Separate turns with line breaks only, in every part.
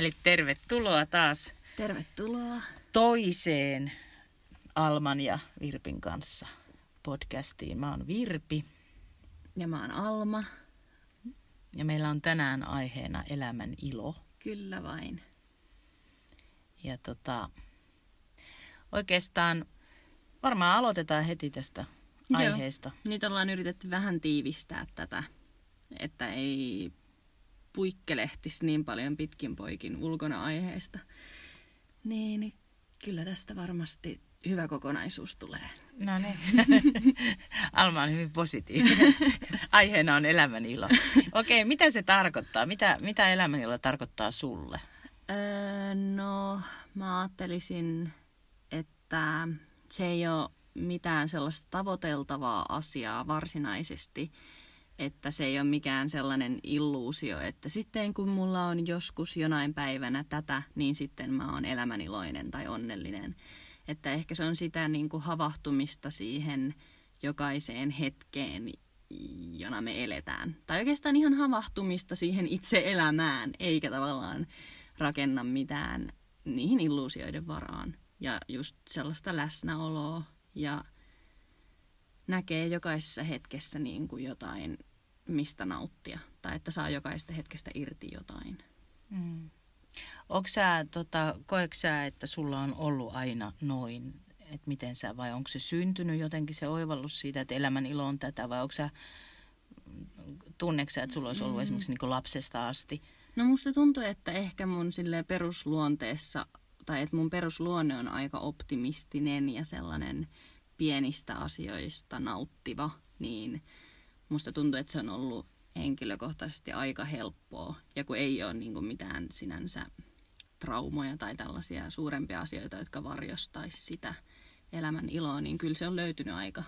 Eli tervetuloa taas
Tervetuloa.
toiseen Alman ja Virpin kanssa podcastiin. Mä oon Virpi
Ja mä oon Alma.
ja meillä on tänään aiheena elämän ilo.
Kyllä vain.
Ja tota, oikeastaan varmaan aloitetaan heti tästä
Joo.
aiheesta.
Nyt ollaan yritetty vähän tiivistää tätä, että ei puikkelehtisi niin paljon pitkin poikin ulkona aiheesta. Niin, niin kyllä tästä varmasti hyvä kokonaisuus tulee.
No niin. Alma on hyvin positiivinen. Aiheena on elämän ilo. Okei, mitä se tarkoittaa? Mitä, mitä elämän ilo tarkoittaa sulle?
Öö, no, mä ajattelisin, että se ei ole mitään sellaista tavoiteltavaa asiaa varsinaisesti, että se ei ole mikään sellainen illuusio, että sitten kun mulla on joskus jonain päivänä tätä, niin sitten mä oon elämäniloinen tai onnellinen. Että ehkä se on sitä niin kuin havahtumista siihen jokaiseen hetkeen, jona me eletään. Tai oikeastaan ihan havahtumista siihen itse elämään, eikä tavallaan rakenna mitään niihin illuusioiden varaan. Ja just sellaista läsnäoloa ja näkee jokaisessa hetkessä niin kuin jotain, mistä nauttia. Tai että saa jokaisesta hetkestä irti jotain.
Mm. Onko sä, tota, koetko sä, että sulla on ollut aina noin, että miten sä, vai onko se syntynyt jotenkin se oivallus siitä, että elämän ilo on tätä, vai onko sä, tunneeko sä, että sulla olisi ollut mm. esimerkiksi niin lapsesta asti?
No musta tuntuu, että ehkä mun perusluonteessa, tai että mun perusluonne on aika optimistinen ja sellainen pienistä asioista nauttiva, niin musta tuntuu, että se on ollut henkilökohtaisesti aika helppoa. Ja kun ei ole niin kuin mitään sinänsä traumoja tai tällaisia suurempia asioita, jotka varjostaisi sitä elämän iloa, niin kyllä se on löytynyt aika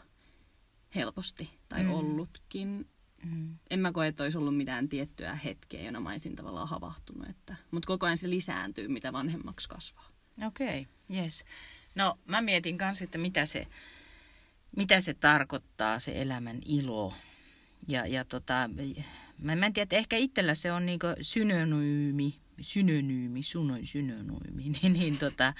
helposti tai
Mm.
ollutkin.
Mm.
En mä koe, että olisi ollut mitään tiettyä hetkeä, jona mä olisin tavallaan havahtunut. Että, mutta koko ajan se lisääntyy, mitä vanhemmaksi kasvaa.
Okei, okay, yes. No mä mietin kanssa, että mitä se, mitä se tarkoittaa, se elämän ilo. Ja, ja tota, mä, mä en tiedä, että ehkä itsellä se on niinku synonyymi, synonyymi, suno, synonyymi, niin, niin tota,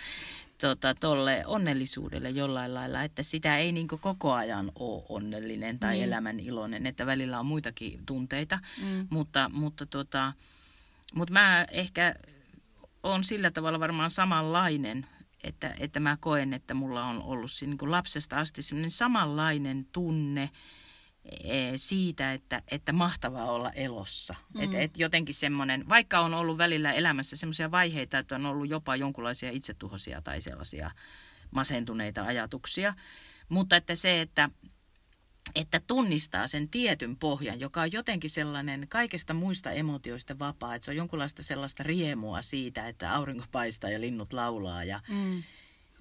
tota, tolle onnellisuudelle jollain lailla, että sitä ei niinku koko ajan ole onnellinen tai
Niin.
elämän iloinen, että välillä on muitakin tunteita,
Mm.
mutta, mutta, tota, mutta mä ehkä on sillä tavalla varmaan samanlainen, että, että mä koen, että mulla on ollut siinä niin lapsesta asti sellainen samanlainen tunne siitä, että, että mahtavaa olla elossa. Mm. Että et jotenkin semmoinen, vaikka on ollut välillä elämässä semmoisia vaiheita, että on ollut jopa jonkunlaisia itsetuhoisia tai sellaisia masentuneita ajatuksia, mutta että se, että että tunnistaa sen tietyn pohjan, joka on jotenkin sellainen kaikesta muista emotioista vapaa, että se on jonkunlaista sellaista riemua siitä, että aurinko paistaa ja linnut laulaa ja,
Mm.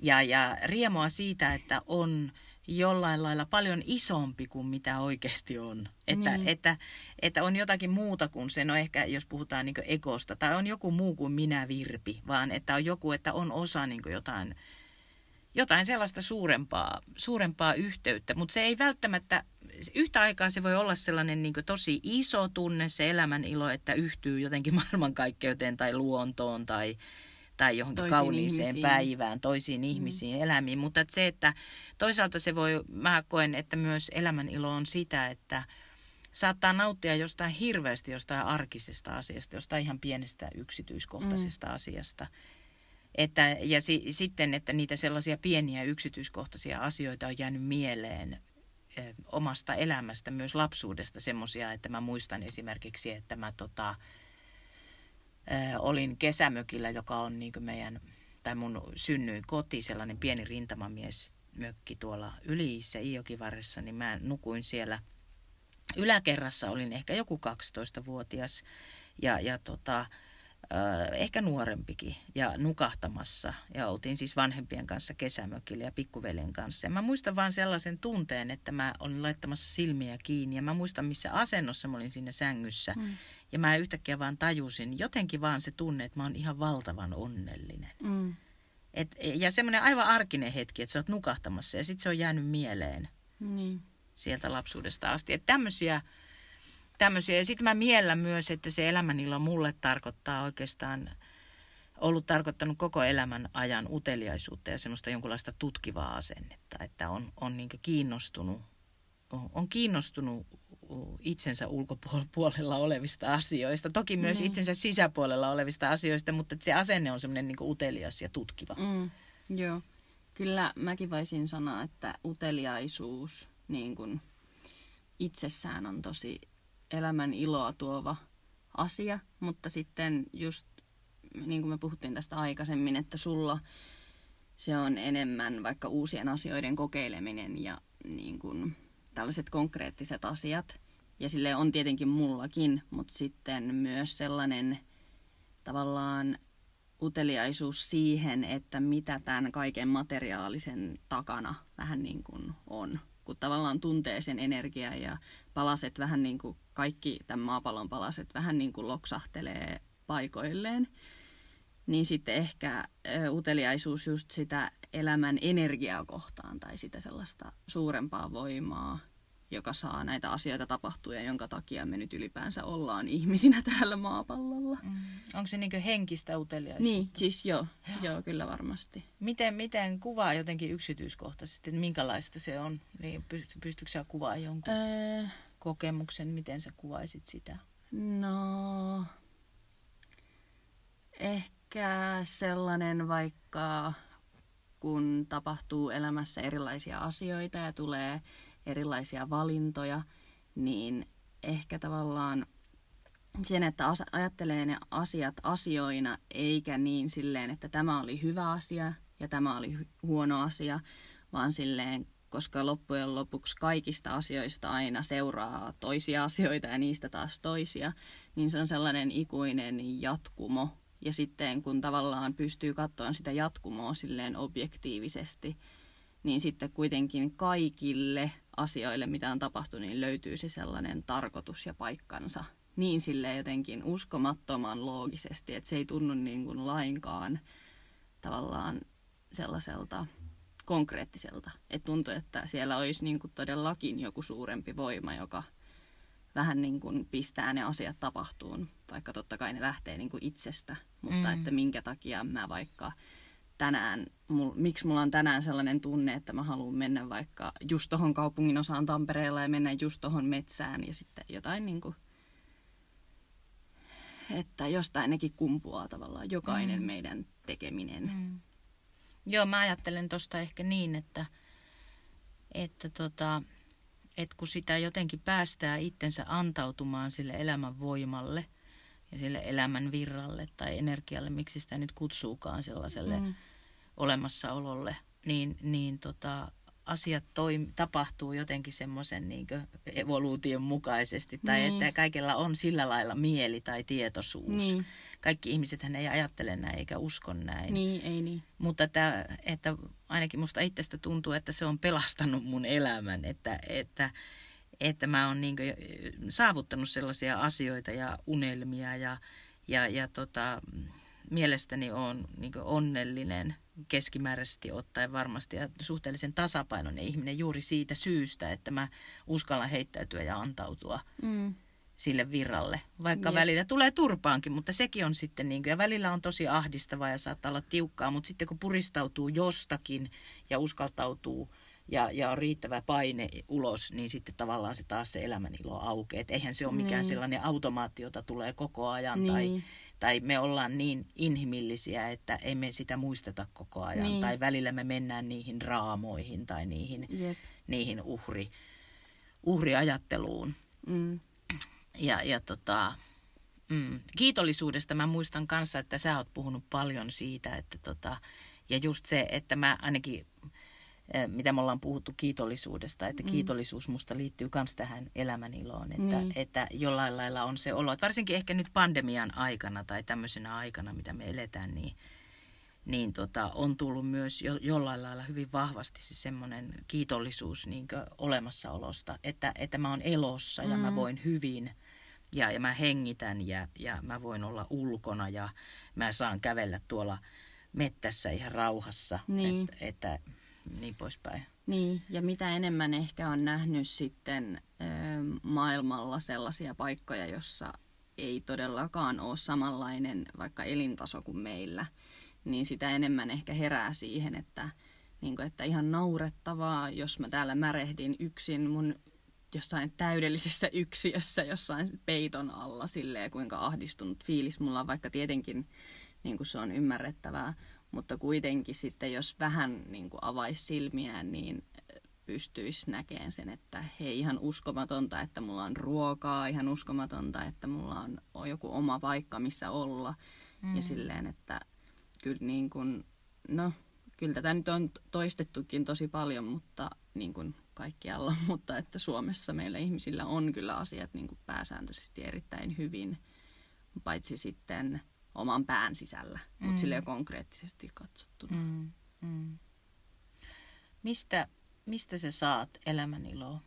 ja, ja riemua siitä, että on jollain lailla paljon isompi kuin mitä oikeasti on. Että,
Niin.
että, että on jotakin muuta kuin se, no ehkä jos puhutaan niin ekosta, tai on joku muu kuin minä Virpi, vaan että on joku, että on osa niin jotain, jotain sellaista suurempaa, suurempaa yhteyttä, mutta se ei välttämättä, yhtä aikaa se voi olla sellainen niin tosi iso tunne, se elämän ilo, että yhtyy jotenkin maailmankaikkeuteen tai luontoon tai, tai johonkin
Toisiin
kauniiseen
ihmisiin.
päivään, toisiin ihmisiin, mm. elämiin. Mutta että se, että toisaalta se voi, mä koen, että myös elämän ilo on sitä, että saattaa nauttia jostain hirveästi jostain arkisesta asiasta, jostain ihan pienestä yksityiskohtaisesta mm. asiasta. Että, ja si, sitten, että niitä sellaisia pieniä yksityiskohtaisia asioita on jäänyt mieleen ö, omasta elämästä, myös lapsuudesta semmoisia, että mä muistan esimerkiksi, että mä tota, olin kesämökillä, joka on niin meidän, tai mun synnyin koti, sellainen pieni rintamamies mökki tuolla Yliissä Iijokivarressa, niin mä nukuin siellä yläkerrassa, olin ehkä joku 12-vuotias ja, ja tota, ehkä nuorempikin ja nukahtamassa. Ja oltiin siis vanhempien kanssa kesämökillä ja pikkuveljen kanssa. Ja mä muistan vaan sellaisen tunteen, että mä olin laittamassa silmiä kiinni. Ja mä muistan, missä asennossa mä olin siinä sängyssä.
Mm.
Ja mä yhtäkkiä vaan tajusin, jotenkin vaan se tunne, että mä oon ihan valtavan onnellinen.
Mm.
Et, ja semmoinen aivan arkinen hetki, että sä oot nukahtamassa ja sitten se on jäänyt mieleen
Niin.
sieltä lapsuudesta asti. Että tämmöisiä, tämmöisiä. Ja sitten mä miellän myös, että se elämänilo mulle tarkoittaa oikeastaan ollut tarkoittanut koko elämän ajan uteliaisuutta ja semmoista jonkunlaista tutkivaa asennetta, että on, on niin kiinnostunut, on kiinnostunut itsensä ulkopuolella olevista asioista. Toki myös mm. itsensä sisäpuolella olevista asioista, mutta se asenne on semmoinen niin utelias ja tutkiva.
Mm. Joo. Kyllä mäkin voisin sanoa, että uteliaisuus niin kuin itsessään on tosi elämän iloa tuova asia, mutta sitten just niin kuin me puhuttiin tästä aikaisemmin, että sulla se on enemmän vaikka uusien asioiden kokeileminen ja niin kuin tällaiset konkreettiset asiat. Ja sille on tietenkin mullakin, mutta sitten myös sellainen tavallaan uteliaisuus siihen, että mitä tämän kaiken materiaalisen takana vähän niin kuin on. Kun tavallaan tuntee sen energiaa ja palaset vähän niin kuin kaikki tämän maapallon palaset vähän niin kuin loksahtelee paikoilleen, niin sitten ehkä uteliaisuus just sitä elämän energiaa kohtaan tai sitä sellaista suurempaa voimaa, joka saa näitä asioita tapahtua ja jonka takia me nyt ylipäänsä ollaan ihmisinä täällä maapallolla. Mm.
Onko se niin henkistä uteliaisuutta?
Niin, siis joo, joo kyllä varmasti.
Miten, miten kuvaa jotenkin yksityiskohtaisesti, että minkälaista se on? Niin pystytkö sä kuvaa jonkun öö... kokemuksen, miten sä kuvaisit sitä?
No, ehkä sellainen vaikka kun tapahtuu elämässä erilaisia asioita ja tulee erilaisia valintoja, niin ehkä tavallaan sen, että ajattelee ne asiat asioina, eikä niin silleen, että tämä oli hyvä asia ja tämä oli huono asia, vaan silleen, koska loppujen lopuksi kaikista asioista aina seuraa toisia asioita ja niistä taas toisia, niin se on sellainen ikuinen jatkumo. Ja sitten kun tavallaan pystyy katsoa sitä jatkumoa silleen objektiivisesti, niin sitten kuitenkin kaikille asioille, mitä on tapahtunut, niin löytyy se sellainen tarkoitus ja paikkansa niin sille jotenkin uskomattoman loogisesti, että se ei tunnu niin kuin lainkaan tavallaan sellaiselta konkreettiselta. Että tuntuu, että siellä olisi niin kuin todellakin joku suurempi voima, joka vähän niin kuin pistää ne asiat tapahtuun, vaikka totta kai ne lähtee niin kuin itsestä, mutta mm. että minkä takia mä vaikka tänään, mul, miksi mulla on tänään sellainen tunne, että mä haluan mennä vaikka just tohon kaupungin osaan Tampereella ja mennä just tohon metsään ja sitten jotain niin kuin, että jostain nekin kumpuaa tavallaan jokainen mm. meidän tekeminen. Mm.
Joo, mä ajattelen tosta ehkä niin, että, että tota, että kun sitä jotenkin päästää itsensä antautumaan sille elämän voimalle ja sille elämän virralle tai energialle, miksi sitä nyt kutsuukaan sellaiselle mm. olemassaololle, niin, niin tota, asiat toim- tapahtuu jotenkin semmoisen niin evoluution mukaisesti. Tai niin. että kaikella on sillä lailla mieli tai tietoisuus. Niin. Kaikki ihmisethän ei ajattele näin eikä usko näin.
Niin, ei niin.
Mutta että, että ainakin musta itsestä tuntuu, että se on pelastanut mun elämän. Että, että, että mä oon niin saavuttanut sellaisia asioita ja unelmia ja, ja, ja tota, mielestäni on niin onnellinen keskimääräisesti ottaen varmasti ja suhteellisen tasapainoinen ihminen juuri siitä syystä, että mä uskallan heittäytyä ja antautua mm. sille virralle. Vaikka Jep. välillä tulee turpaankin, mutta sekin on sitten, niin kuin, ja välillä on tosi ahdistavaa ja saattaa olla tiukkaa, mutta sitten kun puristautuu jostakin ja uskaltautuu ja, ja on riittävä paine ulos, niin sitten tavallaan se taas se elämänilo aukeaa. eihän se ole mikään niin. sellainen automaatio, jota tulee koko ajan niin. tai tai me ollaan niin inhimillisiä, että emme sitä muisteta koko ajan. Niin. Tai välillä me mennään niihin raamoihin tai niihin, Jep. niihin uhri, uhriajatteluun. Mm. Ja, ja tota, mm, kiitollisuudesta mä muistan kanssa, että sä oot puhunut paljon siitä, että tota, ja just se, että mä ainakin mitä me ollaan puhuttu kiitollisuudesta, että mm. kiitollisuus musta liittyy myös tähän elämäniloon, että, niin. että jollain lailla on se olo, että varsinkin ehkä nyt pandemian aikana tai tämmöisenä aikana, mitä me eletään, niin, niin tota, on tullut myös jo, jollain lailla hyvin vahvasti se semmoinen kiitollisuus niin olemassaolosta, että, että mä oon elossa ja mm. mä voin hyvin ja, ja mä hengitän ja, ja mä voin olla ulkona ja mä saan kävellä tuolla mettässä ihan rauhassa, niin. Et, että niin poispäin.
Niin, ja mitä enemmän ehkä on nähnyt sitten maailmalla sellaisia paikkoja, jossa ei todellakaan ole samanlainen vaikka elintaso kuin meillä, niin sitä enemmän ehkä herää siihen, että, niin kuin, että ihan naurettavaa, jos mä täällä märehdin yksin mun jossain täydellisessä yksiössä, jossain peiton alla, silleen kuinka ahdistunut fiilis mulla on, vaikka tietenkin niin kuin se on ymmärrettävää, mutta kuitenkin sitten jos vähän niin kuin avaisi silmiään, niin pystyisi näkemään sen, että hei ihan uskomatonta, että mulla on ruokaa, ihan uskomatonta, että mulla on, on joku oma paikka, missä olla. Mm. Ja silleen, että kyllä niin kuin, no, kyllä tätä nyt on toistettukin tosi paljon, mutta niin kuin kaikkialla, mutta että Suomessa meillä ihmisillä on kyllä asiat niin kuin pääsääntöisesti erittäin hyvin, paitsi sitten oman pään sisällä, mm. mutta sille konkreettisesti katsottuna. Mm. Mm.
Mistä, mistä sä saat elämän iloa?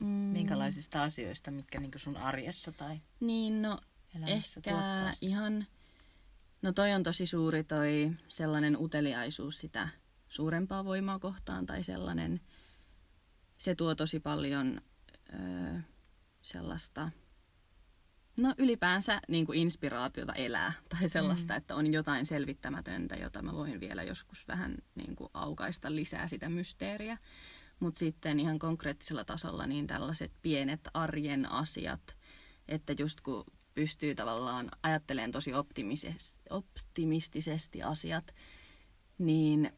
Mm. Minkälaisista asioista, mitkä niin sun arjessa tai
Niin, no ehkä ihan... No toi on tosi suuri toi sellainen uteliaisuus sitä suurempaa voimaa kohtaan tai sellainen, se tuo tosi paljon ö, sellaista No ylipäänsä niin kuin inspiraatiota elää tai sellaista, mm. että on jotain selvittämätöntä, jota mä voin vielä joskus vähän niin kuin aukaista lisää sitä mysteeriä. Mutta sitten ihan konkreettisella tasolla niin tällaiset pienet arjen asiat, että just kun pystyy tavallaan ajattelemaan tosi optimistisesti asiat, niin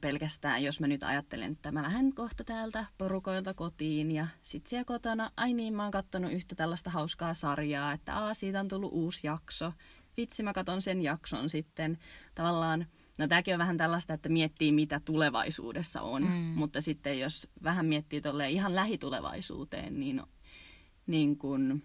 pelkästään, jos mä nyt ajattelen, että mä lähden kohta täältä porukoilta kotiin ja sit siellä kotona, ai niin, mä oon kattonut yhtä tällaista hauskaa sarjaa, että aa, siitä on tullut uusi jakso. Vitsi, mä katon sen jakson sitten. Tavallaan, no tämäkin on vähän tällaista, että miettii mitä tulevaisuudessa on, mm. mutta sitten jos vähän miettii tolleen ihan lähitulevaisuuteen, niin, niin kun,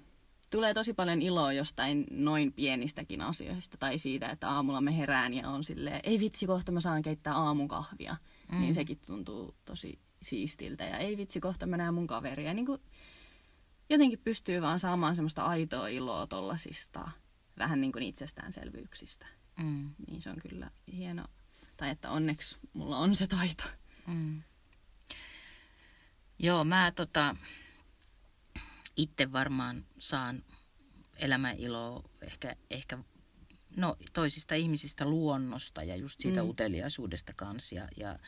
tulee tosi paljon iloa jostain noin pienistäkin asioista. Tai siitä, että aamulla me herään ja on silleen, ei vitsi, kohta mä saan keittää aamukahvia. Mm. Niin sekin tuntuu tosi siistiltä. Ja ei vitsi, kohta mä näen mun kaveria. niin kuin, jotenkin pystyy vaan saamaan semmoista aitoa iloa tollasista vähän niin kuin itsestäänselvyyksistä. Mm. Niin se on kyllä hieno. Tai että onneksi mulla on se taito. Mm.
Joo, mä tota, itse varmaan saan elämän iloa ehkä, ehkä no, toisista ihmisistä luonnosta ja just siitä mm. uteliaisuudesta kanssa. Ja, ja,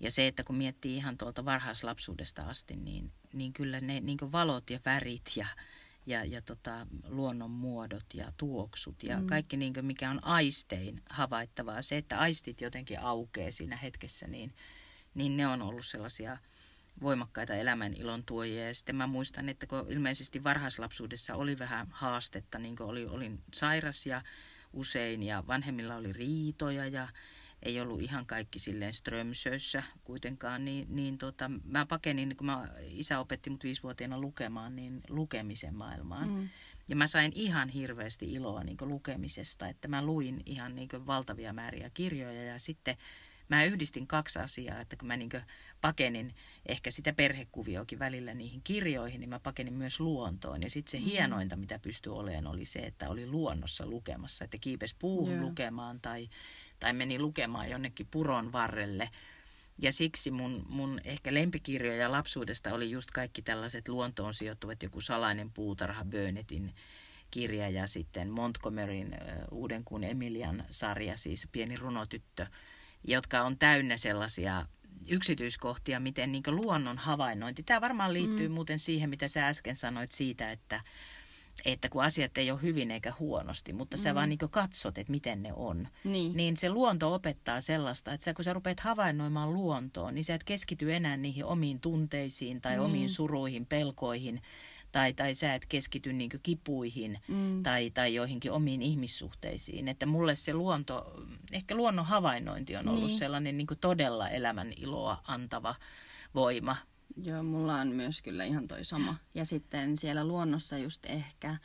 ja se, että kun miettii ihan tuolta varhaislapsuudesta asti, niin, niin kyllä ne niin valot ja värit ja, ja, ja tota, luonnon muodot ja tuoksut ja mm. kaikki niin mikä on aistein havaittavaa. Se, että aistit jotenkin aukeaa siinä hetkessä, niin, niin ne on ollut sellaisia – voimakkaita elämän ilon tuojia. Ja sitten mä muistan, että kun ilmeisesti varhaislapsuudessa oli vähän haastetta, niin kuin oli, olin sairas ja usein ja vanhemmilla oli riitoja ja ei ollut ihan kaikki silleen strömsössä kuitenkaan, niin, niin tota, mä pakenin, kun mä, isä opetti mut viisivuotiaana lukemaan, niin lukemisen maailmaan. Mm. Ja mä sain ihan hirveästi iloa niin lukemisesta, että mä luin ihan niin valtavia määriä kirjoja ja sitten mä yhdistin kaksi asiaa, että kun mä niin pakenin ehkä sitä perhekuvioakin välillä niihin kirjoihin, niin mä pakenin myös luontoon. Ja sitten se mm. hienointa, mitä pystyi olemaan, oli se, että oli luonnossa lukemassa, että kiipes puuhun yeah. lukemaan tai, tai meni lukemaan jonnekin puron varrelle. Ja siksi mun, mun ehkä lempikirjoja lapsuudesta oli just kaikki tällaiset luontoon sijoittuvat, joku salainen puutarha, Burnettin kirja ja sitten Montgomeryn uh, Uuden kuun Emilian sarja, siis pieni runotyttö, jotka on täynnä sellaisia yksityiskohtia, miten niin luonnon havainnointi. Tämä varmaan liittyy mm. muuten siihen, mitä sä äsken sanoit siitä, että, että kun asiat ei ole hyvin eikä huonosti, mutta mm. sä vaan niin katsot, että miten ne on. Niin. niin se luonto opettaa sellaista, että sä, kun sä rupeat havainnoimaan luontoon, niin sä et keskity enää niihin omiin tunteisiin tai mm. omiin suruihin, pelkoihin, tai, tai sä et keskity niin kipuihin mm. tai, tai joihinkin omiin ihmissuhteisiin. Että mulle se luonto, ehkä luonnon havainnointi on ollut niin. sellainen niin todella elämän iloa antava voima.
Joo, mulla on myös kyllä ihan toi sama. Ja sitten siellä luonnossa just ehkä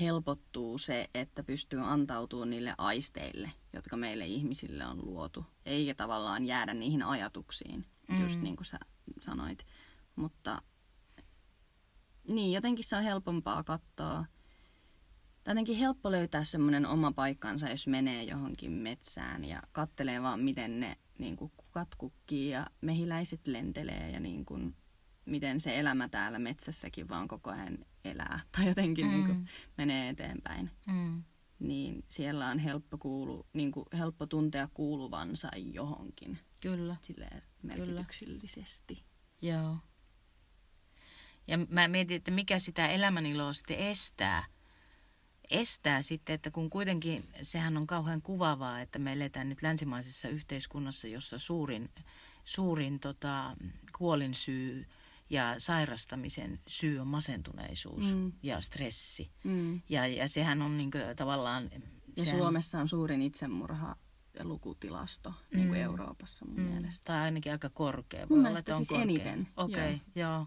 helpottuu se, että pystyy antautumaan niille aisteille, jotka meille ihmisille on luotu. Eikä tavallaan jäädä niihin ajatuksiin, mm. just niin kuin sä sanoit. Mutta niin, jotenkin se on helpompaa katsoa. Tai jotenkin helppo löytää semmoinen oma paikkansa, jos menee johonkin metsään ja kattelee vaan, miten ne niin kuin kukat kukkii ja mehiläiset lentelee ja niin kuin miten se elämä täällä metsässäkin vaan koko ajan elää tai jotenkin
Mm.
niin kuin menee eteenpäin.
Mm.
Niin siellä on helppo, kuulu, niin kuin helppo tuntea kuuluvansa johonkin
Kyllä.
silleen merkityksellisesti.
Joo. Ja mä mietin, että mikä sitä elämäniloa sitten estää. Estää sitten, että kun kuitenkin sehän on kauhean kuvaavaa, että me eletään nyt länsimaisessa yhteiskunnassa, jossa suurin, suurin tota, kuolinsyy ja sairastamisen syy on masentuneisuus
Mm.
ja stressi.
Mm.
Ja, ja sehän on niin tavallaan...
Ja
sehän,
Suomessa on suurin itsemurha lukutilasto niin kuin
Mm.
Euroopassa mun
Mm,
mielestä.
tai ainakin aika korkea.
Mun
Voi
mielestä
olla, että
siis
korkea.
eniten,
Okei, okay, joo. joo.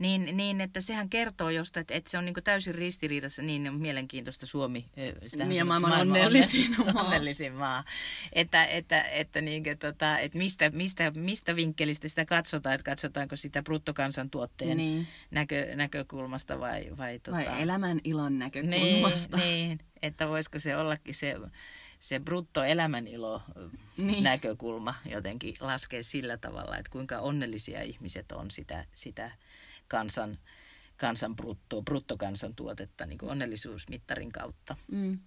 Niin, niin, että sehän kertoo josta, että, että se on niin täysin ristiriidassa, niin mielenkiintoista Suomi. ö, sitähän
Niin, ja
se-
maailman onnellisin maa.
onnellisin maa. Että, että, että, niin kuin, tota, että mistä, mistä, mistä vinkkelistä sitä katsotaan, että katsotaanko sitä bruttokansantuotteen
Niin.
näkö, näkökulmasta vai... Vai, tota,
Vai elämän ilon
niin,
näkökulmasta.
niin, että voisiko se ollakin se, se bruttoelämänilo
Niin.
niin. näkökulma jotenkin laskee sillä tavalla, että kuinka onnellisia ihmiset on sitä, sitä kansan, kansan brutto, bruttokansantuotetta niin kuin onnellisuusmittarin kautta.
Mm.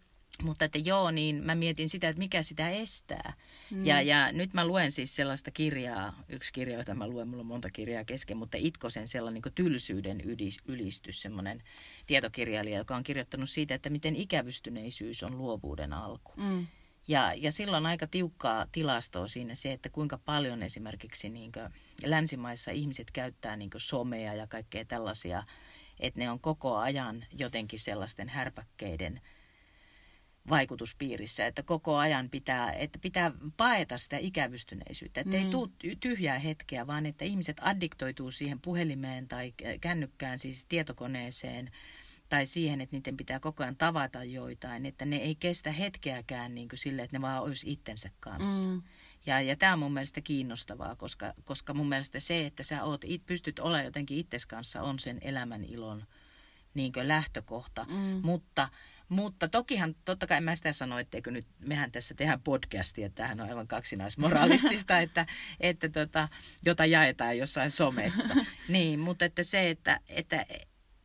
Mutta että joo, niin mä mietin sitä, että mikä sitä estää. Mm. Ja, ja nyt mä luen siis sellaista kirjaa, yksi kirja, jota mä luen, mulla on monta kirjaa kesken, mutta Itkosen sellainen niin tylsyyden ydis, ylistys, semmoinen tietokirjailija, joka on kirjoittanut siitä, että miten ikävystyneisyys on luovuuden alku.
Mm.
Ja, ja silloin aika tiukkaa tilastoa siinä se, että kuinka paljon esimerkiksi niin länsimaissa ihmiset käyttää niin somea ja kaikkea tällaisia, että ne on koko ajan jotenkin sellaisten härpäkkeiden vaikutuspiirissä, että koko ajan pitää, että pitää paeta sitä ikävystyneisyyttä, että mm. ei tule tyhjää hetkeä, vaan että ihmiset addiktoituu siihen puhelimeen tai kännykkään, siis tietokoneeseen, tai siihen, että niiden pitää koko ajan tavata joitain, että ne ei kestä hetkeäkään niin kuin sille, että ne vaan olisi itsensä kanssa. Mm. Ja, ja tämä on mun mielestä kiinnostavaa, koska, koska mun mielestä se, että sä oot, it, pystyt olemaan jotenkin itses kanssa, on sen elämän ilon niin lähtökohta. Mm. Mutta, mutta tokihan, totta kai mä sitä sano, etteikö nyt, mehän tässä tehdään podcastia, että tämähän on aivan kaksinaismoralistista, että, että tota, jota jaetaan jossain somessa. niin, mutta että se, että, että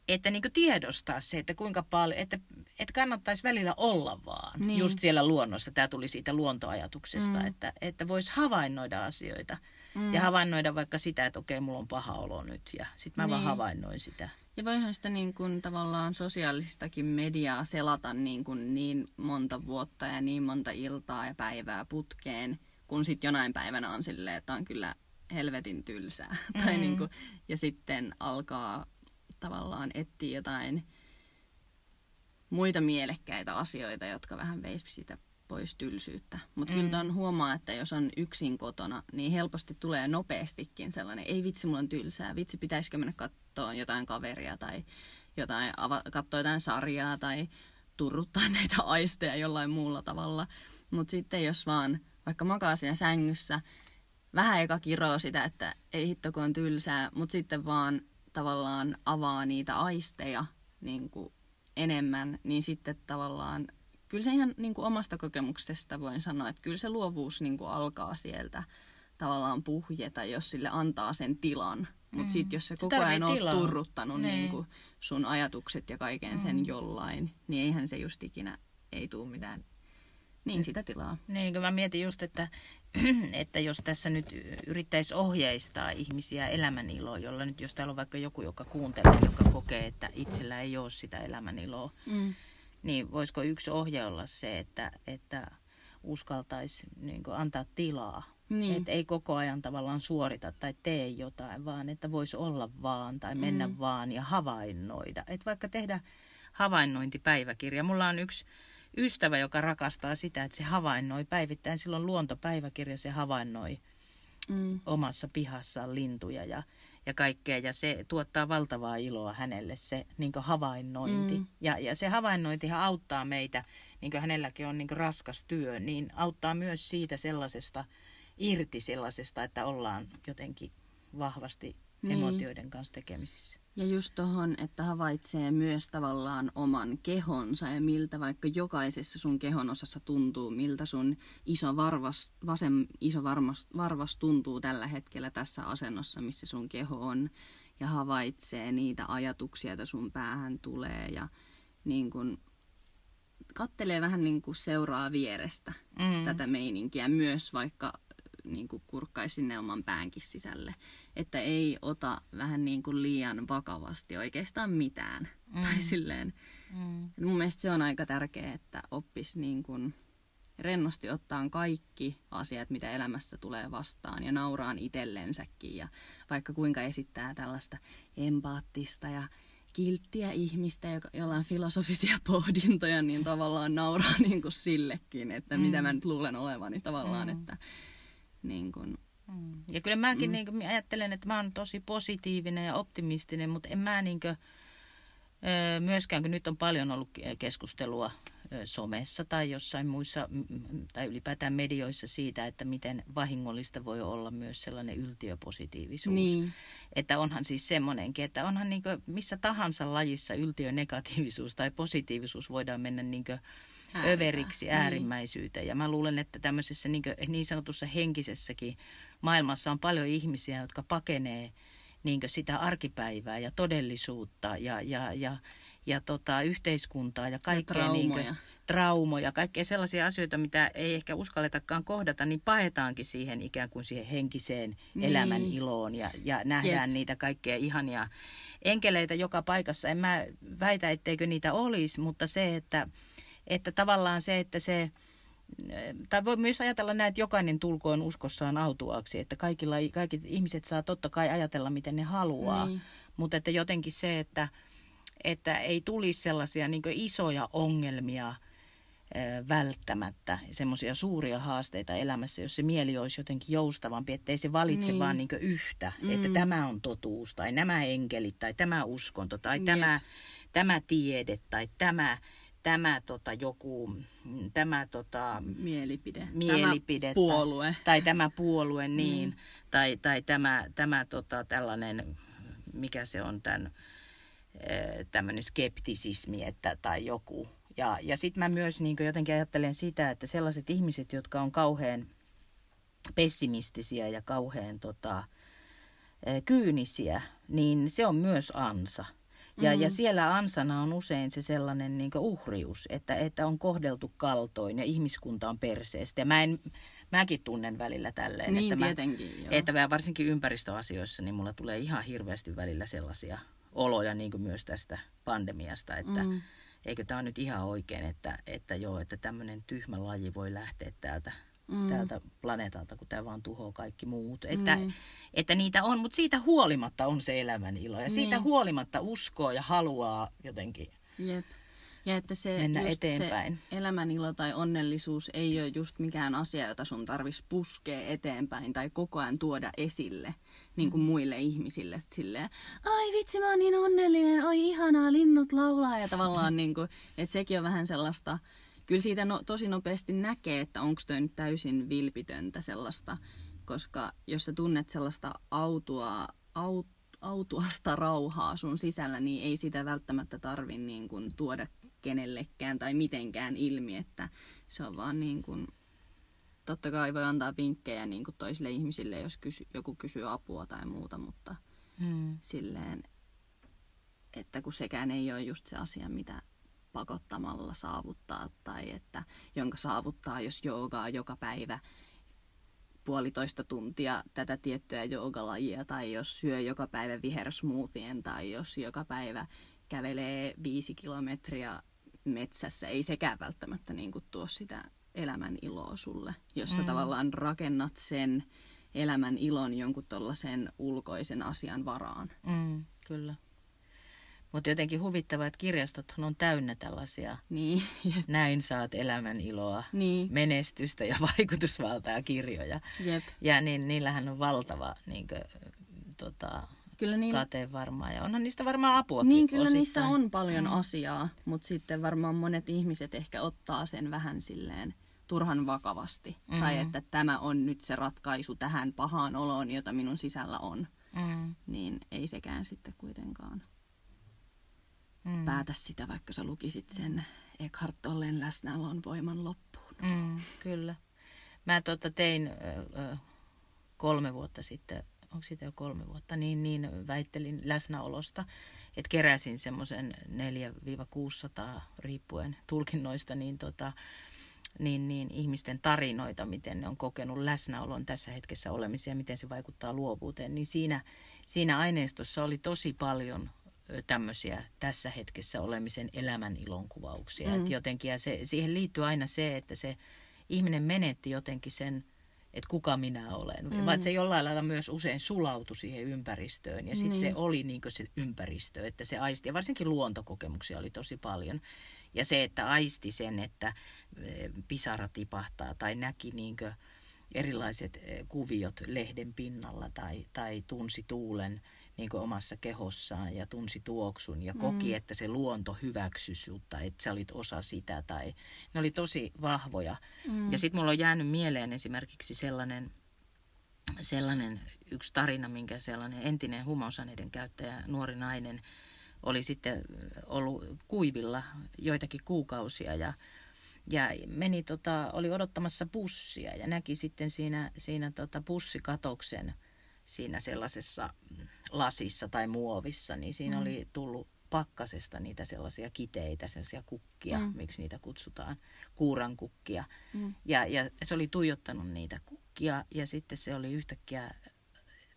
että niin tiedostaa se, että kuinka paljon, että, että kannattaisi välillä olla vaan niin. just siellä luonnossa. Tämä tuli siitä luontoajatuksesta, mm. että, että voisi havainnoida asioita. Mm. Ja havainnoida vaikka sitä, että okei, mulla on paha olo nyt ja sitten mä niin. vaan havainnoin sitä.
Ja voihan sitä niin kuin tavallaan sosiaalistakin mediaa selata niin, kuin niin monta vuotta ja niin monta iltaa ja päivää putkeen, kun sitten jonain päivänä on silleen, että on kyllä helvetin tylsää. Mm. tai niin kuin, ja sitten alkaa tavallaan etsiä jotain muita mielekkäitä asioita, jotka vähän veisi sitä pois tylsyyttä. Mutta mm. kyllä on huomaa, että jos on yksin kotona, niin helposti tulee nopeastikin sellainen, ei vitsi, mulla on tylsää, vitsi, pitäisikö mennä katsoa jotain kaveria tai jotain, katsoa jotain sarjaa tai turruttaa näitä aisteja jollain muulla tavalla. Mutta sitten jos vaan vaikka makaa siinä sängyssä, vähän eka kiroo sitä, että ei hitto kun on tylsää, mutta sitten vaan tavallaan avaa niitä aisteja niin kuin enemmän, niin sitten tavallaan, kyllä se ihan niin kuin omasta kokemuksesta voin sanoa, että kyllä se luovuus niin kuin alkaa sieltä tavallaan puhjeta, jos sille antaa sen tilan. Mutta mm. sitten jos se koko ajan on turruttanut niin. Niin kuin sun ajatukset ja kaiken mm. sen jollain, niin eihän se just ikinä, ei tule mitään niin sitä tilaa.
Niin, kun mä mietin just, että, että jos tässä nyt yrittäisi ohjeistaa ihmisiä elämäniloa, jolla nyt jos täällä on vaikka joku, joka kuuntelee, joka kokee, että itsellä ei ole sitä elämäniloa, mm. niin voisiko yksi ohje olla se, että, että uskaltaisi niin antaa tilaa. Niin. Että ei koko ajan tavallaan suorita tai tee jotain, vaan että voisi olla vaan tai mennä mm. vaan ja havainnoida. Että vaikka tehdä havainnointipäiväkirja. Mulla on yksi ystävä, joka rakastaa sitä, että se havainnoi päivittäin. Silloin luontopäiväkirja se havainnoi mm. omassa pihassaan lintuja ja, ja kaikkea. Ja se tuottaa valtavaa iloa hänelle se niin havainnointi. Mm. Ja, ja se havainnointihan auttaa meitä, niin kuin hänelläkin on niin raskas työ, niin auttaa myös siitä sellaisesta irti sellaisesta, että ollaan jotenkin vahvasti niin. emotioiden kanssa tekemisissä.
Ja just tuohon, että havaitsee myös tavallaan oman kehonsa ja miltä vaikka jokaisessa sun kehon osassa tuntuu, miltä sun iso varvas, vasem iso varmas, varvas tuntuu tällä hetkellä tässä asennossa, missä sun keho on. ja havaitsee niitä ajatuksia, joita sun päähän tulee ja niin kun, kattelee vähän niin kuin seuraa vierestä mm. tätä meininkiä myös, vaikka niin kuin kurkkaisi sinne oman päänkin sisälle. Että ei ota vähän niin kuin liian vakavasti oikeastaan mitään. Mm. Tai silleen, mm. mun mielestä se on aika tärkeää, että oppisi niin kuin rennosti ottaa kaikki asiat, mitä elämässä tulee vastaan ja nauraan itsellensäkin ja vaikka kuinka esittää tällaista empaattista ja kilttiä ihmistä, jolla on filosofisia pohdintoja, niin tavallaan nauraa niin kuin sillekin, että mm. mitä mä nyt luulen olevani tavallaan, mm. että niin kuin,
mm. Ja kyllä mäkin mm. niin kuin, ajattelen, että mä oon tosi positiivinen ja optimistinen, mutta en mä niin kuin, myöskään, kun nyt on paljon ollut keskustelua somessa tai jossain muissa tai ylipäätään medioissa siitä, että miten vahingollista voi olla myös sellainen yltiöpositiivisuus. Niin. Että onhan siis semmoinenkin, että onhan niin missä tahansa lajissa yltiönegatiivisuus tai positiivisuus voidaan mennä niin överiksi niin. äärimmäisyyteen. Niin. Ja mä luulen, että tämmöisessä niin, niin sanotussa henkisessäkin maailmassa on paljon ihmisiä, jotka pakenee niin sitä arkipäivää ja todellisuutta ja, ja, ja ja tota, yhteiskuntaa ja kaikkea ja traumoja. Niin kuin, traumoja, kaikkea sellaisia asioita, mitä ei ehkä uskalletakaan kohdata, niin paetaankin siihen ikään kuin siihen henkiseen niin. elämän iloon ja, ja nähdään Jep. niitä kaikkea ihania enkeleitä joka paikassa. En mä väitä, etteikö niitä olisi, mutta se, että, että tavallaan se, että se, tai voi myös ajatella näin, että jokainen tulkoon uskossaan autuaksi, että kaikilla, kaikki ihmiset saa totta kai ajatella, miten ne haluaa, niin. mutta että jotenkin se, että että ei tulisi sellaisia niin isoja ongelmia välttämättä, semmoisia suuria haasteita elämässä, jos se mieli olisi jotenkin joustavampi, ettei se valitse niin. vaan niin yhtä, mm. että tämä on totuus, tai nämä enkelit, tai tämä uskonto, tai tämä, tämä tiede, tai tämä, tämä tota, joku, tämä tota,
mielipide,
mielipide
tämä puolue.
Tai, tai tämä puolue, niin, mm. tai, tai tämä, tämä tota, tällainen, mikä se on tämän tämmöinen skeptisismi että, tai joku. Ja, ja sitten mä myös niin jotenkin ajattelen sitä, että sellaiset ihmiset, jotka on kauhean pessimistisiä ja kauhean tota, kyynisiä, niin se on myös ansa. Ja, mm. ja siellä ansana on usein se sellainen niin uhrius, että, että on kohdeltu kaltoin ja ihmiskunta on perseestä. Ja mä en, mäkin tunnen välillä tälleen.
Niin,
että
tietenkin,
mä, joo. Että varsinkin ympäristöasioissa, niin mulla tulee ihan hirveästi välillä sellaisia oloja niin kuin myös tästä pandemiasta, että mm. eikö tämä nyt ihan oikein, että, että joo, että tämmöinen tyhmä laji voi lähteä täältä, mm. täältä planeetalta, kun tämä vaan tuhoaa kaikki muut. Mm. Että, että niitä on, mutta siitä huolimatta on se elämän ilo ja siitä niin. huolimatta uskoo ja haluaa jotenkin.
Jep. Ja että se,
mennä eteenpäin.
se elämänilo tai onnellisuus ei ole just mikään asia, jota sun tarvitsisi puskea eteenpäin tai koko ajan tuoda esille niin kuin muille ihmisille. Silleen, ai vitsi, mä oon niin onnellinen, oi ihanaa, linnut laulaa. Ja tavallaan, niin kuin, että sekin on vähän sellaista, kyllä siitä no, tosi nopeasti näkee, että onko toi nyt täysin vilpitöntä sellaista, koska jos sä tunnet sellaista autua, aut, autuasta rauhaa sun sisällä, niin ei sitä välttämättä tarvi niin kuin tuoda kenellekään tai mitenkään ilmi, että se on vaan niin kuin totta kai voi antaa vinkkejä niin kuin toisille ihmisille, jos kysy, joku kysyy apua tai muuta, mutta hmm. silleen, että kun sekään ei ole just se asia, mitä pakottamalla saavuttaa tai että jonka saavuttaa, jos joogaa joka päivä puolitoista tuntia tätä tiettyä joogalajia tai jos syö joka päivä vihersmoothien tai jos joka päivä kävelee viisi kilometriä metsässä. Ei sekään välttämättä niin kuin tuo sitä elämän iloa sulle, jos sä mm. tavallaan rakennat sen elämän ilon jonkun tuollaisen ulkoisen asian varaan.
Mm, kyllä. Mutta jotenkin huvittavaa, että kirjastot on täynnä tällaisia.
Niin.
Näin saat elämän iloa,
niin.
menestystä ja vaikutusvaltaa kirjoja.
Jep.
Ja niin, niillähän on valtava niin kuin, tota, kyllä niillä... kate varmaan. Ja onhan niistä varmaan apua.
Niin, kyllä osittain. niissä on paljon mm. asiaa, mutta sitten varmaan monet ihmiset ehkä ottaa sen vähän silleen turhan vakavasti. Mm. Tai että tämä on nyt se ratkaisu tähän pahaan oloon, jota minun sisällä on. Mm. Niin ei sekään sitten kuitenkaan mm. päätä sitä, vaikka sä lukisit sen Eckhart Tollen läsnäolon voiman loppuun.
Mm, kyllä. Mä tota tein ö, kolme vuotta sitten onko siitä jo kolme vuotta, niin, niin väittelin läsnäolosta, että keräsin semmoisen 4-600 riippuen tulkinnoista, niin tota, niin, niin ihmisten tarinoita, miten ne on kokenut läsnäolon tässä hetkessä olemisen ja miten se vaikuttaa luovuuteen, niin siinä, siinä aineistossa oli tosi paljon tämmöisiä tässä hetkessä olemisen elämän ilonkuvauksia. Mm. Et jotenkin, ja se, siihen liittyy aina se, että se ihminen menetti jotenkin sen, että kuka minä olen. Mm. Vaan se jollain lailla myös usein sulautui siihen ympäristöön. Ja sitten niin. se oli niin se ympäristö, että se aisti. Ja varsinkin luontokokemuksia oli tosi paljon. Ja se, että aisti sen, että pisara tipahtaa tai näki niin erilaiset kuviot lehden pinnalla tai, tai tunsi tuulen niin omassa kehossaan ja tunsi tuoksun ja koki, mm. että se luonto hyväksyi sinutta, että sä olit osa sitä. Tai ne oli tosi vahvoja. Mm. Ja sitten mulla on jäänyt mieleen esimerkiksi sellainen, sellainen yksi tarina, minkä sellainen entinen huumausaineiden käyttäjä, nuori nainen, oli sitten ollut kuivilla joitakin kuukausia ja, ja meni tota, oli odottamassa bussia ja näki sitten siinä, siinä tota bussikatoksen siinä sellaisessa lasissa tai muovissa, niin siinä mm. oli tullut pakkasesta niitä sellaisia kiteitä, sellaisia kukkia, mm. miksi niitä kutsutaan, kuuran kukkia. Mm. Ja, ja se oli tuijottanut niitä kukkia ja sitten se oli yhtäkkiä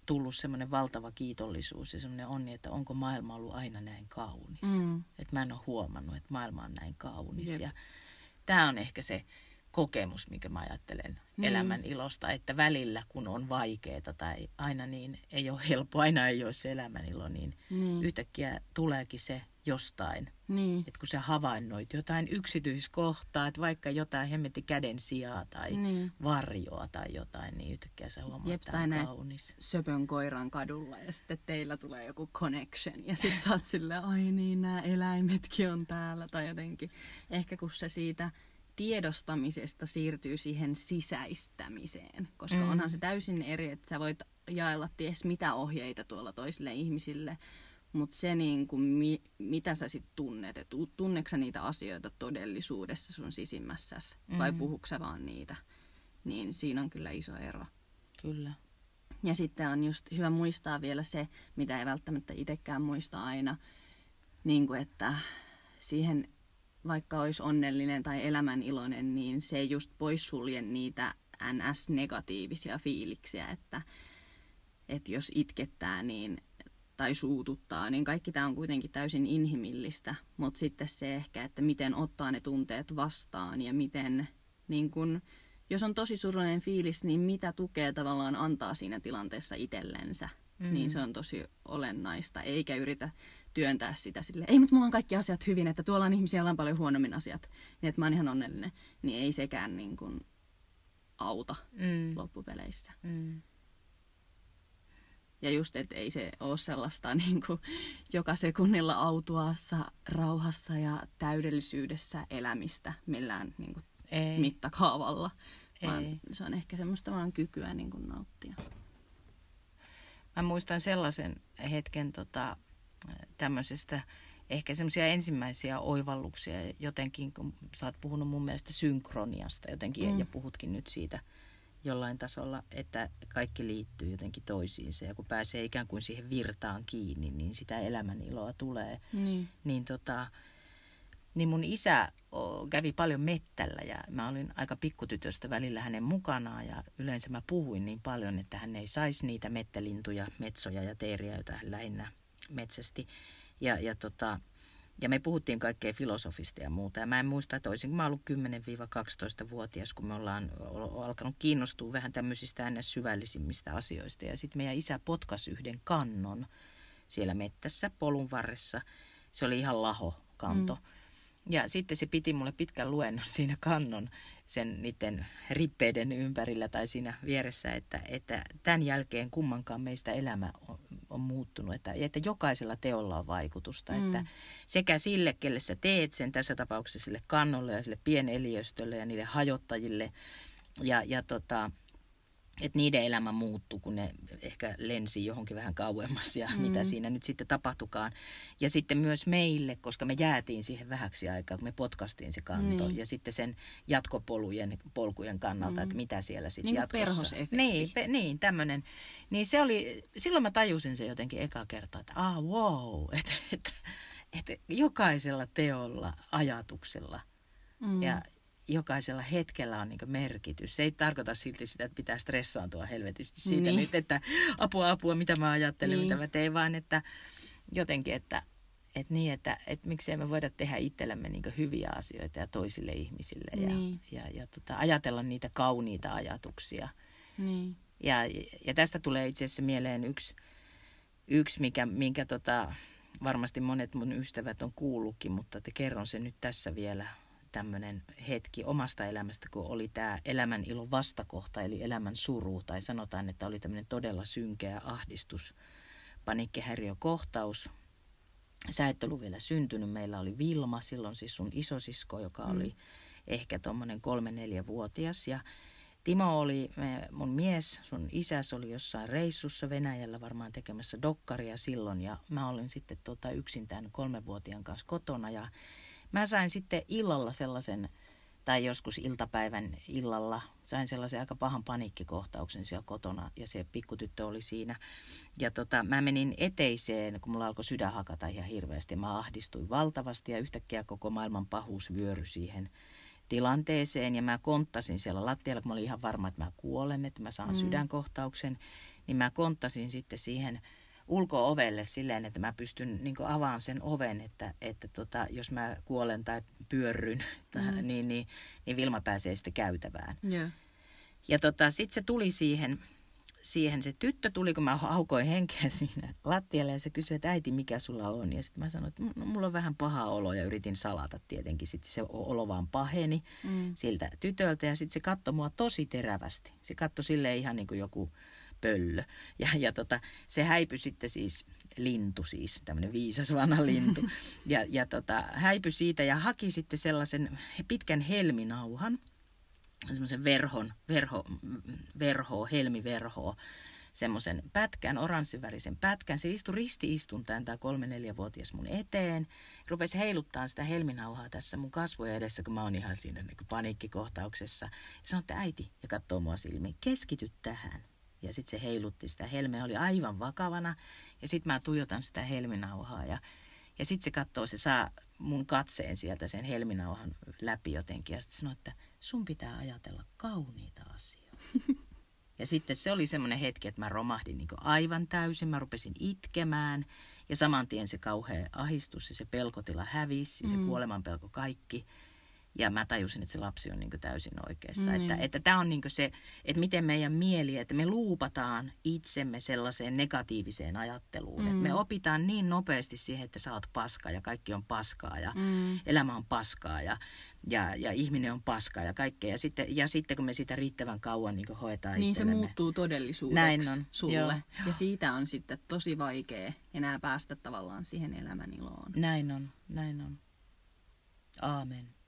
tullut semmoinen valtava kiitollisuus ja semmoinen onni, että onko maailma ollut aina näin kaunis. Mm. Että mä en ole huomannut, että maailma on näin kaunis. Jep. Ja tämä on ehkä se kokemus, mikä mä ajattelen mm. elämän ilosta, että välillä kun on vaikeaa tai aina niin ei ole helppo, aina ei ole se elämän ilo, niin mm. yhtäkkiä tuleekin se jostain. Niin. Että kun sä havainnoit jotain yksityiskohtaa, että vaikka jotain hemmetti käden sijaa tai niin. varjoa tai jotain, niin yhtäkkiä sä huomaat, Jep, että on kaunis.
söpön koiran kadulla ja sitten teillä tulee joku connection ja sitten sä oot silleen, ai niin, nämä eläimetkin on täällä tai jotenkin. Ehkä kun se siitä tiedostamisesta siirtyy siihen sisäistämiseen, koska mm. onhan se täysin eri, että sä voit jaella ties mitä ohjeita tuolla toisille ihmisille, mutta se niin kuin, mi, mitä sä sitten tunnet, että tunneksä niitä asioita todellisuudessa sun sisimmässäsi mm. vai puhuksä vaan niitä, niin siinä on kyllä iso ero.
Kyllä.
Ja sitten on just hyvä muistaa vielä se, mitä ei välttämättä itsekään muista aina, niin kuin että siihen vaikka olisi onnellinen tai elämäniloinen, niin se ei just poissulje niitä NS-negatiivisia fiiliksiä, että, että jos itkettää niin, tai suututtaa, niin kaikki tämä on kuitenkin täysin inhimillistä, mutta sitten se ehkä, että miten ottaa ne tunteet vastaan ja miten, niin kun, jos on tosi surullinen fiilis, niin mitä tukea tavallaan antaa siinä tilanteessa itsellensä, mm. niin se on tosi olennaista, eikä yritä työntää sitä sille, ei, mutta mulla on kaikki asiat hyvin, että tuolla on ihmisiä, joilla on paljon huonommin asiat, niin että mä oon ihan onnellinen, niin ei sekään niin kuin auta mm. loppupeleissä. Mm. Ja just, että ei se ole sellaista niin kuin joka sekunnilla autuaassa rauhassa ja täydellisyydessä elämistä millään niin kuin ei. mittakaavalla, ei. vaan se on ehkä semmoista vaan kykyä niin kuin nauttia.
Mä muistan sellaisen hetken, tota, tämmöisestä ehkä semmoisia ensimmäisiä oivalluksia jotenkin, kun sä oot puhunut mun mielestä synkroniasta jotenkin mm. ja puhutkin nyt siitä jollain tasolla, että kaikki liittyy jotenkin toisiinsa ja kun pääsee ikään kuin siihen virtaan kiinni, niin sitä elämän iloa tulee. Mm. Niin, tota, niin mun isä kävi paljon mettällä ja mä olin aika pikkutytöstä välillä hänen mukanaan ja yleensä mä puhuin niin paljon, että hän ei saisi niitä mettälintuja, metsoja ja teeriä, joita hän lähinnä metsästi. Ja, ja, tota, ja me puhuttiin kaikkea filosofista ja muuta. Ja mä en muista, että olisin mä ollut 10-12-vuotias, kun me ollaan alkanut kiinnostua vähän tämmöisistä aina syvällisimmistä asioista. Ja sitten meidän isä potkasi yhden kannon siellä mettässä, polun varressa. Se oli ihan laho kanto. Mm. Ja sitten se piti mulle pitkän luennon siinä kannon sen niiden rippeiden ympärillä tai siinä vieressä, että, että tämän jälkeen kummankaan meistä elämä on, on muuttunut, että, että jokaisella teolla on vaikutusta, mm. että sekä sille, kelle sä teet sen, tässä tapauksessa sille kannolle ja sille pieneliöstölle ja niille hajottajille ja, ja tota, että niiden elämä muuttui, kun ne ehkä lensi johonkin vähän kauemmas ja mm. mitä siinä nyt sitten tapahtukaan. Ja sitten myös meille, koska me jäätiin siihen vähäksi aikaa, kun me potkastiin se kanto. Mm. Ja sitten sen jatkopolujen, polkujen kannalta, mm. että mitä siellä sitten
niin
jatkossa. Niin, pe, niin tämmöinen. Niin se oli, silloin mä tajusin se jotenkin eka kertaa, että ah wow, että, että, että jokaisella teolla, ajatuksella mm. ja jokaisella hetkellä on niin merkitys. Se ei tarkoita silti sitä, että pitää stressaantua helvetisti siitä niin. nyt, että apua, apua, mitä mä ajattelen, niin. mitä mä teen, vaan että jotenkin, että, että niin, että, että miksei me voida tehdä itsellemme niin hyviä asioita ja toisille ihmisille niin. ja, ja, ja tota, ajatella niitä kauniita ajatuksia. Niin. Ja, ja tästä tulee itse asiassa mieleen yksi, yksi mikä, minkä tota, varmasti monet mun ystävät on kuullutkin, mutta te kerron sen nyt tässä vielä tämmöinen hetki omasta elämästä, kun oli tämä elämän ilon vastakohta, eli elämän suru, tai sanotaan, että oli tämmöinen todella synkeä ahdistus, paniikkihäiriökohtaus. Sä et ollut vielä syntynyt, meillä oli Vilma, silloin siis sun isosisko, joka mm. oli ehkä tuommoinen kolme-neljä-vuotias, ja Timo oli mun mies, sun isäs oli jossain reissussa Venäjällä varmaan tekemässä dokkaria silloin ja mä olin sitten tota yksin tämän kolmenvuotiaan kanssa kotona ja Mä sain sitten illalla sellaisen, tai joskus iltapäivän illalla, sain sellaisen aika pahan paniikkikohtauksen siellä kotona ja se pikkutyttö oli siinä. Ja tota, mä menin eteiseen, kun mulla alkoi sydän hakata ihan hirveästi. Mä ahdistuin valtavasti ja yhtäkkiä koko maailman pahuus vyöry siihen tilanteeseen ja mä konttasin siellä lattialla, kun mä olin ihan varma, että mä kuolen, että mä saan mm. sydänkohtauksen, niin mä konttasin sitten siihen ulko-ovelle silleen, että mä pystyn niin avaamaan sen oven, että, että tota, jos mä kuolen tai pyörryn, mm. niin, niin, niin Vilma pääsee sitten käytävään. Yeah. Ja tota, sitten se tuli siihen, siihen, se tyttö tuli, kun mä haukoin henkeä siinä lattialle ja se kysyi, että äiti, mikä sulla on? Ja sitten mä sanoin, että no, mulla on vähän paha olo ja yritin salata tietenkin. Sitten se olo vaan paheni mm. siltä tytöltä ja sitten se katsoi mua tosi terävästi. Se katsoi silleen ihan niin kuin joku pöllö. Ja, ja tota, se häipyi sitten siis lintu siis, tämmöinen viisas vanha lintu. Ja, ja tota, häipyi siitä ja haki sitten sellaisen pitkän helminauhan, semmoisen verhon, verho, verho, helmiverho, semmoisen pätkän, oranssivärisen pätkän. Se istui ristiistuntaan tämä kolme-neljävuotias mun eteen. Rupesi heiluttaa sitä helminauhaa tässä mun kasvoja edessä, kun mä oon ihan siinä niin paniikkikohtauksessa. Ja sanoi, että äiti, ja katsoo mua silmiin, keskity tähän. Ja sitten se heilutti sitä helmeä, oli aivan vakavana. Ja sitten mä tuijotan sitä helminauhaa ja, ja sitten se katsoo, se saa mun katseen sieltä sen helminauhan läpi jotenkin. Ja sitten sanoo, että sun pitää ajatella kauniita asioita. Ja sitten se oli semmoinen hetki, että mä romahdin niin aivan täysin. Mä rupesin itkemään ja saman tien se kauhea ahistus ja se pelkotila hävisi ja se mm. kuoleman pelko kaikki. Ja mä tajusin, että se lapsi on niin täysin oikeassa. Mm. Että, että tämä on niin se, että miten meidän mieli, että me luupataan itsemme sellaiseen negatiiviseen ajatteluun. Mm. Että me opitaan niin nopeasti siihen, että sä oot paska ja kaikki on paskaa ja mm. elämä on paskaa ja, ja, ja ihminen on paskaa ja kaikkea. Ja sitten, ja sitten kun me sitä riittävän kauan niin hoetaan
Niin se muuttuu todellisuudeksi Näin on. sulle. Joo. Ja siitä on sitten tosi vaikea enää päästä tavallaan siihen elämän iloon.
Näin on, näin on. Aamen.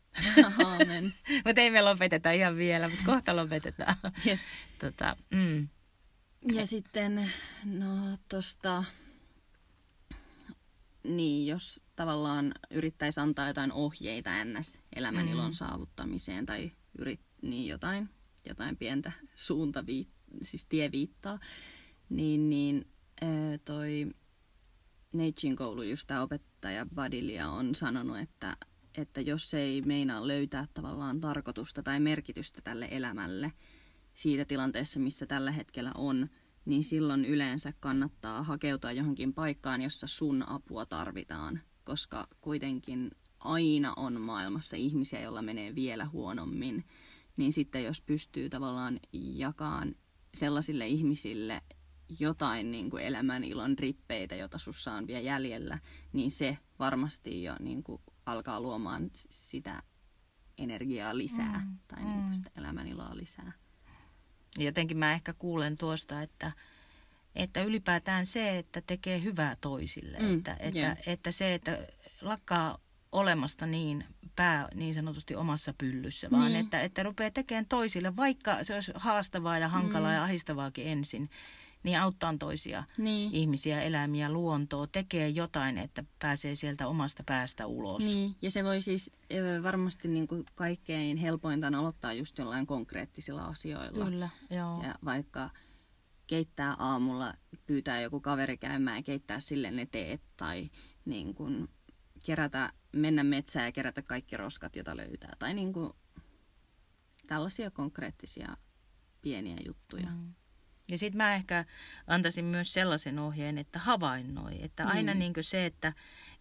Aamen.
mutta ei me lopeteta ihan vielä, mutta kohta lopetetaan. tota, mm.
Ja sitten, no tosta, niin jos tavallaan yrittäisi antaa jotain ohjeita ns. elämän ilon mm. saavuttamiseen tai yrit, niin jotain, jotain pientä suuntaviit, siis tieviittaa, niin, niin toi Neitsin koulu, just tämä opettaja Badilia on sanonut, että että jos ei meinaa löytää tavallaan tarkoitusta tai merkitystä tälle elämälle siitä tilanteessa, missä tällä hetkellä on, niin silloin yleensä kannattaa hakeutua johonkin paikkaan, jossa sun apua tarvitaan, koska kuitenkin aina on maailmassa ihmisiä, joilla menee vielä huonommin, niin sitten jos pystyy tavallaan jakaan sellaisille ihmisille jotain niin kuin elämän ilon rippeitä, jota sussa on vielä jäljellä, niin se varmasti jo niin kuin alkaa luomaan sitä energiaa lisää mm, tai niin mm. sitä elämäniloa lisää.
Jotenkin mä ehkä kuulen tuosta, että, että ylipäätään se, että tekee hyvää toisille. Mm, että, että, yeah. että se, että lakkaa olemasta niin pää niin sanotusti omassa pyllyssä, vaan
Niin.
että, että rupeaa tekemään toisille, vaikka se olisi haastavaa ja hankalaa
Mm.
ja ahistavaakin ensin, niin auttaa toisia
Niin.
ihmisiä, eläimiä, luontoa, tekee jotain, että pääsee sieltä omasta päästä ulos.
Niin, ja se voi siis varmasti niin kuin kaikkein helpointa on aloittaa just jollain konkreettisilla asioilla.
Kyllä, joo.
Ja vaikka keittää aamulla, pyytää joku kaveri käymään ja keittää sille ne teet tai niin kuin kerätä, mennä metsään ja kerätä kaikki roskat, joita löytää. Tai niin kuin tällaisia konkreettisia pieniä juttuja.
Mm. Ja sitten mä ehkä antaisin myös sellaisen ohjeen, että havainnoi. Että aina
Mm.
niin se, että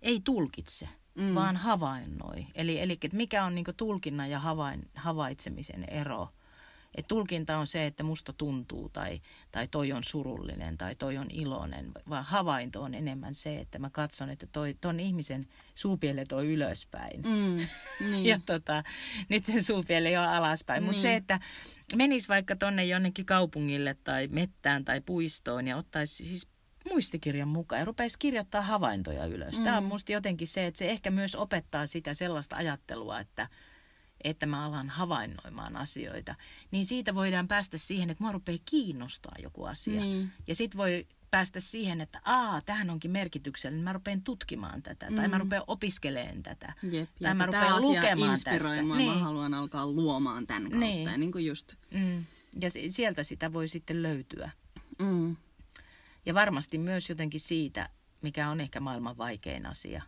ei tulkitse,
Mm.
mm. vaan havainnoi. Eli, eli että mikä on niin tulkinnan ja havain, havaitsemisen ero. Et tulkinta on se, että musta tuntuu tai, tai toi on surullinen tai toi on iloinen, vaan havainto on enemmän se, että mä katson, että toi, ton ihmisen suupielet on ylöspäin.
Mm, niin.
Ja tota, nyt sen suupieli on alaspäin. Mutta
Niin.
se, että menisi vaikka tonne jonnekin kaupungille tai mettään tai puistoon ja ottaisi siis muistikirjan mukaan ja rupeisi kirjoittaa havaintoja ylös. Mm. Tämä on musta jotenkin se, että se ehkä myös opettaa sitä sellaista ajattelua, että, että mä alan havainnoimaan asioita. Niin siitä voidaan päästä siihen, että mua rupeaa kiinnostaa joku asia.
Niin.
Ja sitten voi päästä siihen, että aa, tähän onkin merkityksellinen, mä rupean tutkimaan tätä tai mä
Mm.
rupean opiskelemaan tätä.
Jep.
Tai mä rupean lukemaan tästä. Niin.
Mä haluan alkaa luomaan tämän kautta.
Niin.
Ja niin kuin just.
Mm. Ja si- sieltä sitä voi sitten löytyä.
Mm.
Ja varmasti myös jotenkin siitä, mikä on ehkä maailman vaikein asia,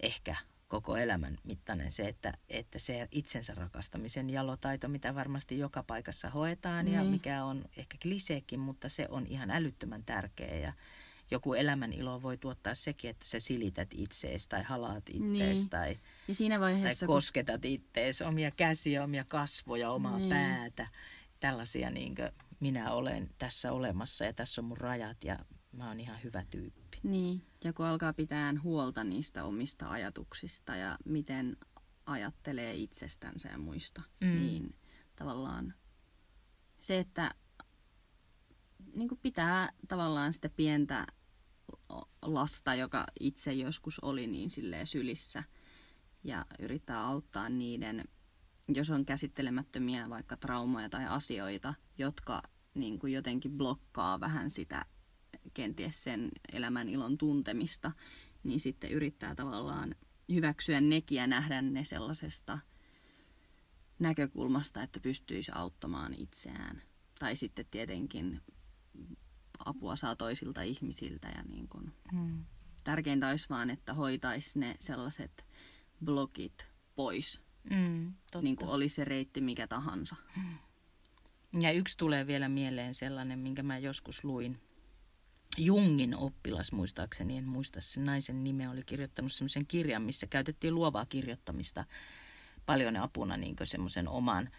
ehkä koko elämän mittainen se, että, että se itsensä rakastamisen jalotaito, mitä varmasti joka paikassa hoetaan ja
Niin.
mikä on ehkä kliseekin, mutta se on ihan älyttömän tärkeä ja joku elämän ilo voi tuottaa sekin, että sä silität itseesi tai halaat ittees
Niin.
tai,
Ja siinä
tai
vaiheessa, kun
kosketat ittees, omia käsiä, omia kasvoja, omaa
Niin.
päätä. Tällaisia niin minä olen tässä olemassa ja tässä on mun rajat ja mä oon ihan hyvä tyyppi.
Niin, ja kun alkaa pitää huolta niistä omista ajatuksista ja miten ajattelee itsestänsä ja muista, Mm. niin tavallaan se, että niin kuin pitää tavallaan sitä pientä lasta, joka itse joskus oli niin silleen sylissä ja yrittää auttaa niiden, jos on käsittelemättömiä vaikka traumoja tai asioita, jotka niin kuin jotenkin blokkaa vähän sitä kenties sen elämän ilon tuntemista, niin sitten yrittää tavallaan hyväksyä nekin ja nähdä ne sellaisesta näkökulmasta, että pystyisi auttamaan itseään. Tai sitten tietenkin apua saa toisilta ihmisiltä ja niin kuin,
Mm.
tärkeintä olisi vaan, että hoitaisi ne sellaiset blokit pois,
Mm, totta.
niin kuin oli se reitti mikä tahansa.
Ja yksi tulee vielä mieleen sellainen, minkä mä joskus luin. Jungin oppilas muistaakseni, en muista sen naisen nimeä, oli kirjoittanut semmoisen kirjan, missä käytettiin luovaa kirjoittamista paljon apuna niin semmoisen oman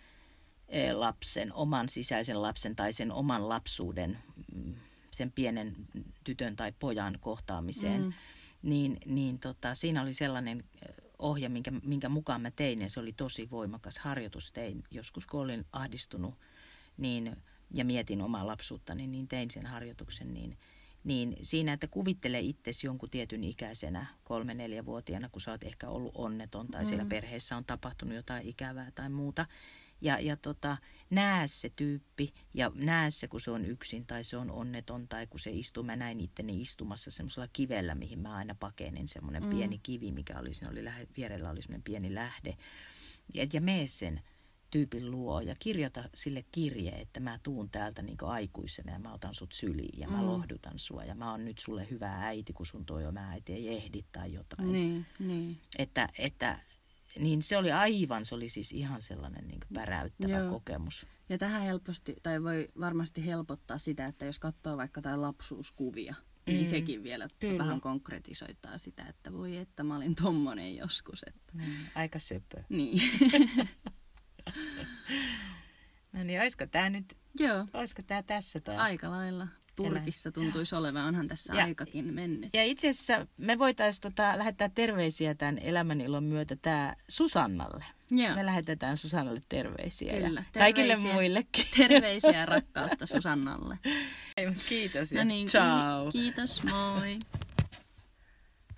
eh, lapsen, oman sisäisen lapsen tai sen oman lapsuuden, mm, sen pienen tytön tai pojan kohtaamiseen.
Mm.
Niin, niin tota, siinä oli sellainen eh, ohje, minkä, minkä mukaan mä tein, ja se oli tosi voimakas harjoitus. Tein joskus, kun olin ahdistunut niin, ja mietin omaa lapsuuttani, niin tein sen harjoituksen. Niin, niin siinä, että kuvittele itsesi jonkun tietyn ikäisenä, kolme neljävuotiaana, kun sä oot ehkä ollut onneton tai siellä
Mm.
perheessä on tapahtunut jotain ikävää tai muuta. Ja, ja tota, näe se tyyppi ja näe se, kun se on yksin tai se on onneton tai kun se istuu. Mä näin itteni istumassa semmoisella kivellä, mihin mä aina pakenin, semmoinen
Mm.
mm. pieni kivi, mikä oli, siinä oli lähe, vierellä oli semmoinen pieni lähde. Ja, ja mene sen tyypin luo ja kirjoita sille kirje, että mä tuun täältä niin aikuisena ja mä otan sut syliin ja mä
Mm.
lohdutan sua ja mä oon nyt sulle hyvä äiti, kun sun toi oma äiti ei ehdi tai jotain.
Niin, niin.
Että, että niin se oli aivan, se oli siis ihan sellainen niin päräyttävä
Joo.
kokemus.
Ja tähän helposti, tai voi varmasti helpottaa sitä, että jos katsoo vaikka jotain lapsuuskuvia, mm. niin
Mm.
sekin vielä
Kyllä.
vähän konkretisoittaa sitä, että voi että mä olin tommonen joskus. Että.
Niin, aika söpö.
Niin.
No niin, olisiko tämä nyt,
Joo,
olisiko tämä tässä? Tää?
aika lailla purkissa tuntuisi olevan, onhan tässä
Ja-
aikakin mennyt.
Ja itse asiassa me voitaisiin tota, lähettää terveisiä tämän elämänilon myötä tää Susannalle.
Joo.
Me lähetetään Susannalle terveisiä
Kyllä,
ja kaikille
terveisiä.
muillekin.
Terveisiä ja rakkautta Susannalle.
Kiitos ja
No niin,
ciao.
kiitos, moi.